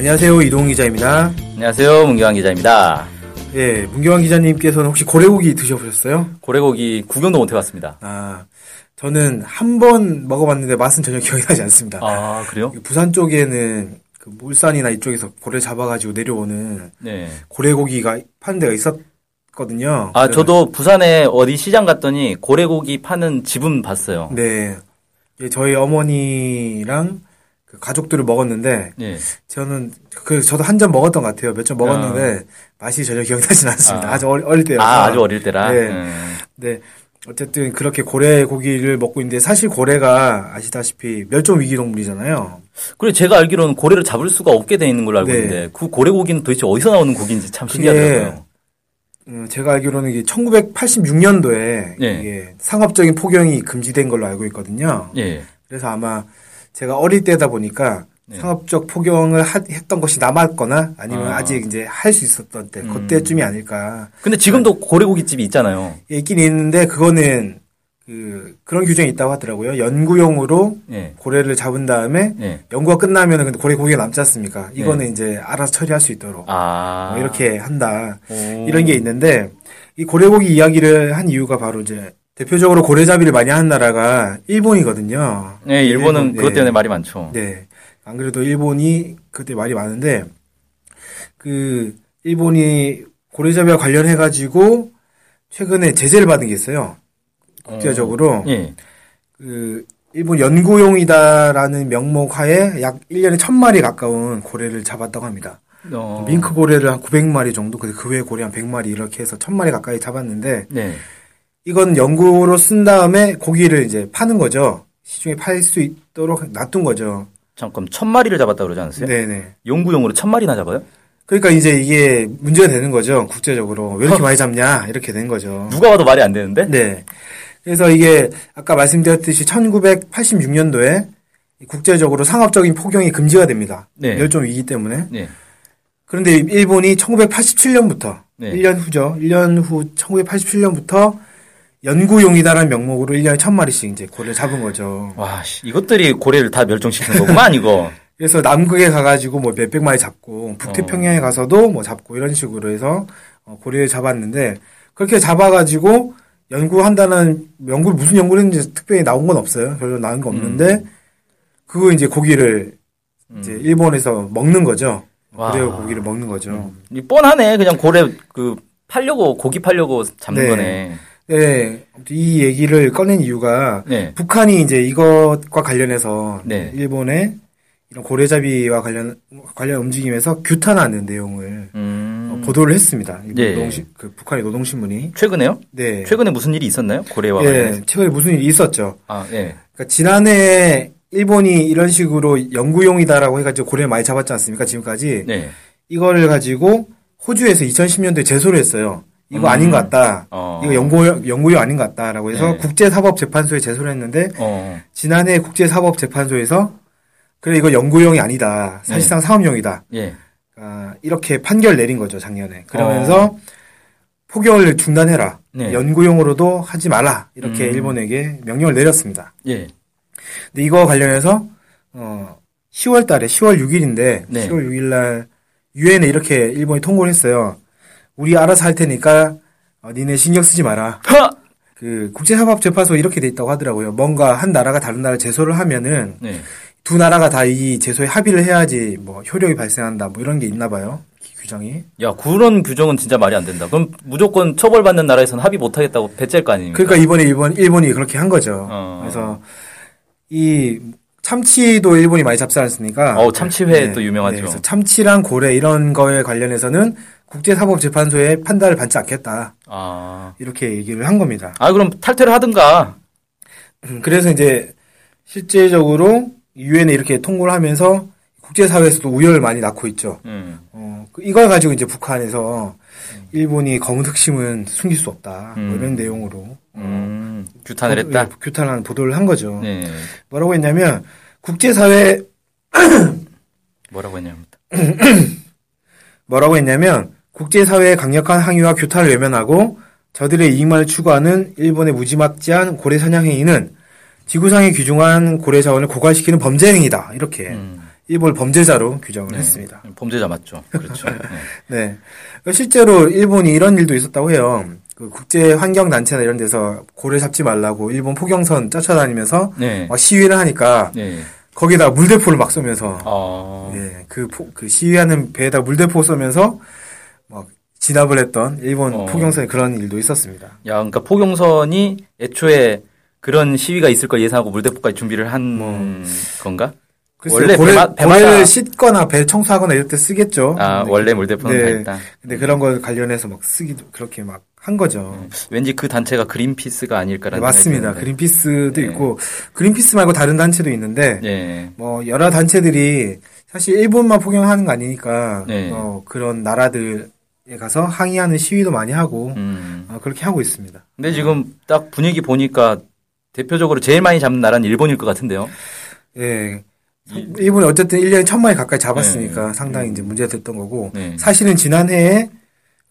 안녕하세요 이동 기자입니다. 안녕하세요. 문경환 기자입니다. 예, 문경환 기자님께서는 혹시 고래고기 드셔보셨어요? 고래고기 구경도 못 해봤습니다. 아, 저는 한 번 먹어봤는데 맛은 전혀 기억이 나지 않습니다. 아, 그래요? 부산 쪽에는 그 울산이나 이쪽에서 고래 잡아가지고 내려오는 네. 고래고기가 파는 데가 있었거든요. 아, 저도 부산에 어디 시장 갔더니 고래고기 파는 집은 봤어요. 네, 예, 저희 어머니랑 그 가족들을 먹었는데 네. 저는 그 저도 한점 먹었던 것 같아요. 몇점 먹었는데 맛이 전혀 기억이 나진 않습니다. 아. 아. 주 어릴, 어릴 때요. 아, 아주 어릴 때라? 네. 음. 네. 어쨌든 그렇게 고래 고기를 먹고 있는데 사실 고래가 아시다시피 멸종 위기 동물이잖아요. 그리고 제가 알기로는 고래를 잡을 수가 없게 돼 있는 걸로 알고 네. 있는데 그 고래 고기는 도대체 어디서 나오는 고기인지 참 신기하더라고요. 음, 제가 알기로는 이게 1986년도에 네. 이게 상업적인 포경이 금지된 걸로 알고 있거든요. 예. 그래서 아마 제가 어릴 때다 보니까 네. 상업적 포경을 하- 했던 것이 남았거나 아니면 아. 아. 직 이제 할 수 있었던 때 음. 그때쯤이 아닐까 근데 지금도 고래고기 집이 있잖아요. 있긴 있는데 그거는 그 그런 규정이 있다고 하더라고요. 연구용으로 예. 고래를 잡은 다음에 예. 연구가 끝나면은 근데 고래 고기가 남지 않습니까? 이거는 이제 알아서 처리할 수 있도록 네. 아. 뭐 이렇게 한다. 오. 이런 게 있는데 이 고래 고기 이야기를 한 이유가 바로 이제 대표적으로 고래잡이를 많이 하는 나라가 일본이거든요. 네, 일본은 일본, 그것 네. 때문에 말이 많죠. 네. 안 그래도 일본이 그때 말이 많은데 그 일본이 고래잡이와 관련해 가지고 최근에 제재를 받은 게 있어요. 국제적으로 예. 그 일본 연구용이다라는 명목 하에 약 1년에 1000마리 가까운 고래를 잡았다고 합니다. 어. 밍크 고래를 한 900마리 정도, 그 외 고래 한 100마리 이렇게 해서 1000마리 가까이 잡았는데 네. 이건 연구로 쓴 다음에 고기를 이제 파는 거죠. 시중에 팔 수 있도록 놔둔 거죠. 잠깐 천 마리를 잡았다 그러지 않았어요? 네네. 연구용으로 천 마리나 잡아요? 그러니까 이제 이게 문제가 되는 거죠. 국제적으로. 왜 이렇게 많이 잡냐? 이렇게 된 거죠. 누가 봐도 말이 안 되는데? 네. 그래서 이게 아까 말씀드렸듯이 1986년도에 국제적으로 상업적인 포경이 금지가 됩니다. 네. 멸종 위기 때문에. 네. 그런데 일본이 1987년부터 네. 1년 후죠. 1년 후 1987년부터 연구용이다라는 명목으로 1년에 1000마리씩 이제 고래를 잡은 거죠. 와, 씨, 이것들이 고래를 다 멸종시키는 거구만, 이거. 그래서 남극에 가가지고 뭐 몇백 마리 잡고 북태평양에 가서도 뭐 잡고 이런 식으로 해서 어, 고래를 잡았는데 그렇게 잡아가지고 연구한다는 연구 무슨 연구를 했는지 특별히 나온 건 없어요. 별로 나온 거 없는데 그거 이제 고기를 이제 일본에서 먹는 거죠. 와. 고래 고기를 먹는 거죠. 이 뻔하네. 그냥 고래, 그, 팔려고, 고기 팔려고 잡는 네. 거네. 네, 아무튼 이 얘기를 꺼낸 이유가 네. 북한이 이제 이것과 관련해서 네. 일본의 이런 고래잡이와 관련 관련 움직임에서 규탄하는 내용을 음. 어, 보도를 했습니다. 이 예. 노동시, 그 북한의 노동신문이. 최근에요? 네. 최근에 무슨 일이 있었나요? 고래와 예, 관련해서. 최근에 무슨 일이 있었죠. 아, 예. 그러니까 지난해 일본이 이런 식으로 연구용이다라고 해가지고 고래를 많이 잡았지 않습니까? 지금까지. 네. 이거를 가지고 호주에서 2010년도에 제소를 했어요. 이거 음. 아닌 것 같다. 어. 이거 연구용, 연구용 아닌 것 같다라고 해서 네. 국제사법재판소에 제소를 했는데 어. 지난해 국제사법재판소에서 그래 이거 연구용이 아니다. 사실상 사업용이다. 예. 아, 이렇게 판결 내린 거죠 작년에. 그러면서 포경을 중단해라. 네. 연구용으로도 하지 말라. 이렇게 음. 일본에게 명령을 내렸습니다. 예. 근데 이거 관련해서 어 10월 달에 10월 6일인데 네. 10월 6일 날 유엔에 이렇게 일본이 통보를 했어요. 우리 알아서 할 테니까 어, 니네 신경 쓰지 마라. 하! 그 국제사법재판소 이렇게 돼 있다고 하더라고요. 뭔가 한 나라가 다른 나라 제소를 하면은 네. 두 나라가 다 이 제소에 합의를 해야지 뭐 효력이 발생한다 뭐 이런 게 있나 봐요. 기- 규정이. 야, 그런 규정은 진짜 말이 안 된다. 그럼 무조건 처벌받는 나라에서는 합의 못 하겠다고 배째일 거 아닙니까? 그러니까 이번에 일본 일본이 그렇게 한 거죠. 어. 그래서 이 참치도 일본이 많이 잡지 않습니까? 어우, 참치회 또 유명하죠. 그래서 참치랑 고래 이런 거에 관련해서는 국제사법재판소의 판단을 받지 않겠다. 아. 이렇게 얘기를 한 겁니다. 아, 그럼 탈퇴를 하든가. 음, 그래서 이제 실제적으로 유엔에 이렇게 통보를 하면서 국제사회에서도 우열을 많이 낳고 있죠. 음. 어, 그 이걸 가지고 이제 북한에서 일본이 검은 흑심은 숨길 수 없다. 뭐 음. 이런 내용으로 음. 규탄을 보도- 했다. 예, 규탄하는 보도를 한 거죠. 네. 뭐라고 했냐면 국제사회 뭐라고 했냐면 뭐라고 했냐면 국제사회의 강력한 항의와 규탄을 외면하고 저들의 이익만을 추구하는 일본의 무지막지한 고래 사냥 행위는 지구상에 귀중한 고래 자원을 고갈시키는 범죄 행위다. 이렇게 음. 일본을 범죄자로 규정을 네. 했습니다. 범죄자 맞죠. 그렇죠. 네. 네. 실제로 일본이 이런 일도 있었다고 해요. 그 국제 환경 단체나 이런 데서 고래 잡지 말라고 일본 포경선 쫓아다니면서 네. 막 시위를 하니까 네. 거기다 물대포를 막 쏘면서 어. 예, 그, 포- 그 시위하는 배에다 물대포 쏘면서 막 진압을 했던 일본 어. 포경선에 그런 일도 있었습니다. 야, 그러니까 포경선이 애초에 그런 시위가 있을 걸 예상하고 물대포까지 준비를 한 뭐. 건가? 원래 고래, 배마- 고래를 씻거나 배 청소하거나 이럴 때 쓰겠죠. 아, 원래 물대포는 네. 다 있다. 근데 그런 걸 관련해서 막 쓰기도 그렇게 막 한 거죠. 왠지 그 단체가 그린피스가 네, 아닐까라는 맞습니다. 생각이 드는데. 그린피스도 네. 있고 그린피스 말고 다른 단체도 있는데 네. 뭐 여러 단체들이 사실 일본만 포경하는 거 아니니까 네. 어, 그런 나라들에 가서 항의하는 시위도 많이 하고 음. 어, 그렇게 하고 있습니다. 근데 지금 딱 분위기 보니까 대표적으로 제일 많이 잡는 나라는 일본일 것 같은데요. 예. 일본이 어쨌든 1년에 천마리 가까이 잡았으니까 네. 상당히 이제 문제가 됐던 거고 네. 사실은 지난해에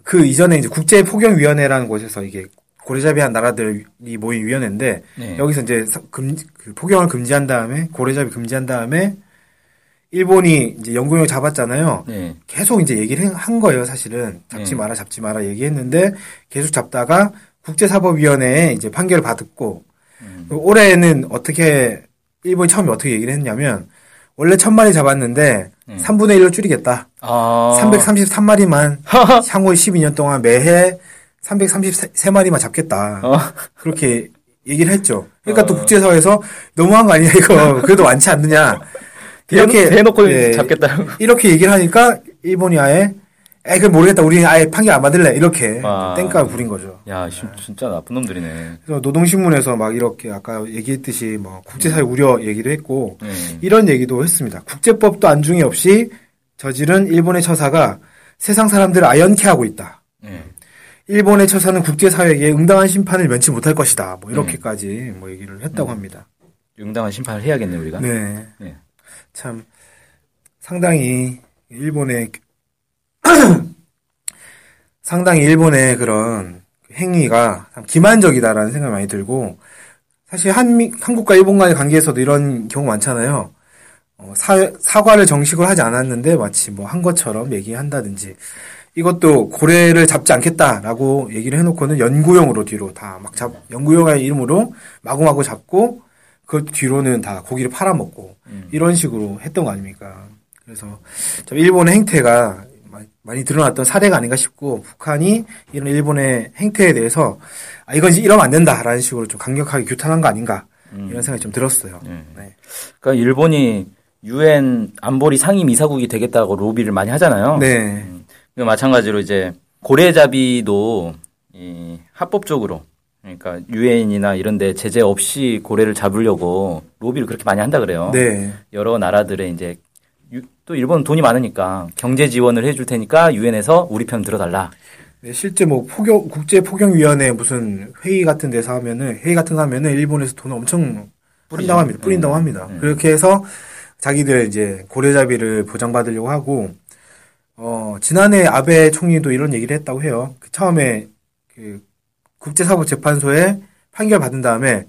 그 이전에 이제 국제포경위원회라는 곳에서 이게 고래잡이한 나라들이 모인 위원회인데 네. 여기서 이제 사- 금, 그 포경을 금지한 다음에 고래잡이 금지한 다음에 일본이 이제 영구용 잡았잖아요. 네. 계속 이제 얘기를 한 거예요, 사실은. 잡지 네. 마라, 잡지 마라 얘기했는데 계속 잡다가 국제사법위원회에 이제 판결을 받았고 음. 올해는 어떻게 일본이 처음에 어떻게 얘기를 했냐면 원래 천 마리 잡았는데 음. 3분의 1로 줄이겠다. 아. 333마리만 향후 12년 동안 매해 333마리만 잡겠다. 어. 그렇게 얘기를 했죠. 그러니까 또 어. 국제사회에서 너무한 거 아니야 이거 그래도 많지 않느냐. 이렇게 대놓고 예, 잡겠다. 이렇게 얘기를 하니까 일본이 아예 에이 그 모르겠다 우리는 아예 판결 안 받을래 이렇게 아. 땡깡을 부린 거죠. 야, 씨, 진짜 나쁜 놈들이네. 그래서 노동신문에서 막 이렇게 아까 얘기했듯이 뭐 국제사회 우려 얘기를 했고 네. 이런 얘기도 했습니다. 국제법도 안중에 없이 저지른 일본의 처사가 세상 사람들을 아연케 하고 있다. 네. 일본의 처사는 국제사회에 응당한 심판을 면치 못할 것이다. 뭐 이렇게까지 뭐 얘기를 했다고 합니다. 응당한 심판을 해야겠네, 우리가. 네. 네. 참 상당히 일본의 상당히 일본의 그런 행위가 참 기만적이다라는 생각이 많이 들고 사실 한미 한국과 일본 간의 관계에서도 이런 경우 많잖아요. 어, 사, 사과를 정식으로 하지 않았는데 마치 뭐 한 것처럼 얘기한다든지 이것도 고래를 잡지 않겠다라고 얘기를 해놓고는 연구용으로 뒤로 다 막 잡 연구용의 이름으로 마구마구 잡고 그 뒤로는 다 고기를 팔아먹고 음. 이런 식으로 했던 거 아닙니까? 그래서 좀 일본의 행태가 마- 많이 드러났던 사례가 아닌가 싶고 북한이 이런 일본의 행태에 대해서 아 이건 이러면 안 된다라는 식으로 좀 강력하게 규탄한 거 아닌가 이런 생각이 좀 들었어요. 네. 네. 그러니까 일본이 유엔 안보리 상임 이사국이 되겠다고 로비를 많이 하잖아요. 네. 그 마찬가지로 이제 고래잡이도 이 합법적으로 그러니까 유엔이나 이런 데 제재 없이 고래를 잡으려고 로비를 그렇게 많이 한다 그래요. 네. 여러 나라들의 이제 유- 또 일본은 돈이 많으니까 경제 지원을 해줄 테니까 유엔에서 우리 편 들어달라. 네, 실제 뭐 포경 국제 포경 위원회 무슨 회의 같은 데서 하면은 회의 같은 거 하면은 일본에서 돈 엄청. 뿌린다고 합니다. 뿌린다고 음, 합니다. 음. 그렇게 해서 자기들 이제 고래잡이를 보장받으려고 하고 어 지난해 아베 총리도 이런 얘기를 했다고 해요. 그 처음에 그 국제사법재판소에 판결 받은 다음에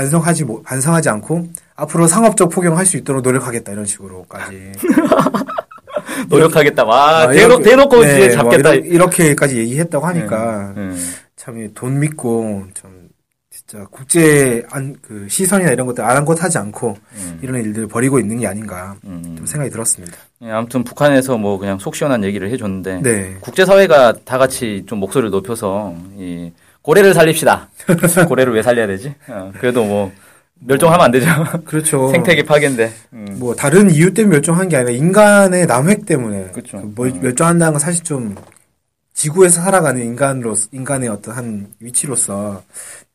반성하지 못- 반성하지 않고 앞으로 상업적 포경할 수 있도록 노력하겠다 이런 식으로까지 노력하겠다. 와 아, 대놓, 이렇게- 대놓고 네, 이제 뭐 잡겠다. 이렇게, 이렇 게까지 얘기했다고 하니까 음, 참돈 믿고 좀 진짜 국제 안, 그 시선이나 이런 것들 아랑곳하지 않고 음, 이런 일들을 벌이고 있는 게 아닌가 음. 좀 생각이 들었습니다. 예, 아무튼 북한에서 뭐 그냥 속 시원한 얘기를 해줬는데 네. 국제 사회가 다 같이 좀 목소리를 높여서 이 고래를 살립시다. 고래를 왜 살려야 되지? 어, 그래도 뭐 멸종하면 안 되죠. 그렇죠. 생태계 파괴인데. 음. 뭐 다른 이유 때문에 멸종한 게 아니라 인간의 남획 때문에 그쵸. 그 멸- 멸종한다는 건 사실 좀 지구에서 살아가는 인간으로 인간의 어떤 한 위치로서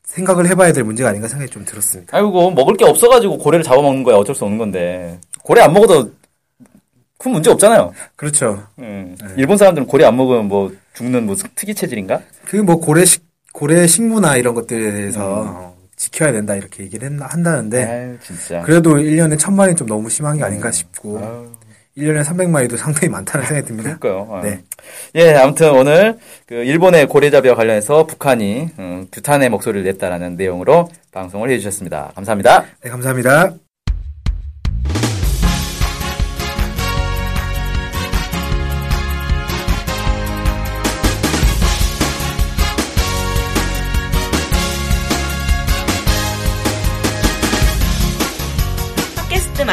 생각을 해봐야 될 문제가 아닌가 생각이 좀 들었습니다. 아이고 먹을 게 없어가지고 고래를 잡아먹는 거야 어쩔 수 없는 건데 고래 안 먹어도 큰 문제 없잖아요. 그렇죠. 음. 일본 사람들은 고래 안 먹으면 뭐 죽는 무슨 특이 체질인가? 그 뭐 고래 식 고래 식무나 이런 것들에 대해서 어, 지켜야 된다 이렇게 얘기를 했나, 한다는데 아유. 그래도 1년에 1000마리는 좀 너무 심한 게 아닌가 싶고 아유, 1년에 300마리도 상당히 많다는 생각이 듭니다. 그러니까요. 아. 네. 예, 아무튼 오늘 그 일본의 고래잡이와 관련해서 북한이 음, 규탄의 목소리를 냈다라는 내용으로 방송을 해주셨습니다. 감사합니다. 네, 감사합니다.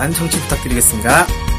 많은 청취 부탁드리겠습니다.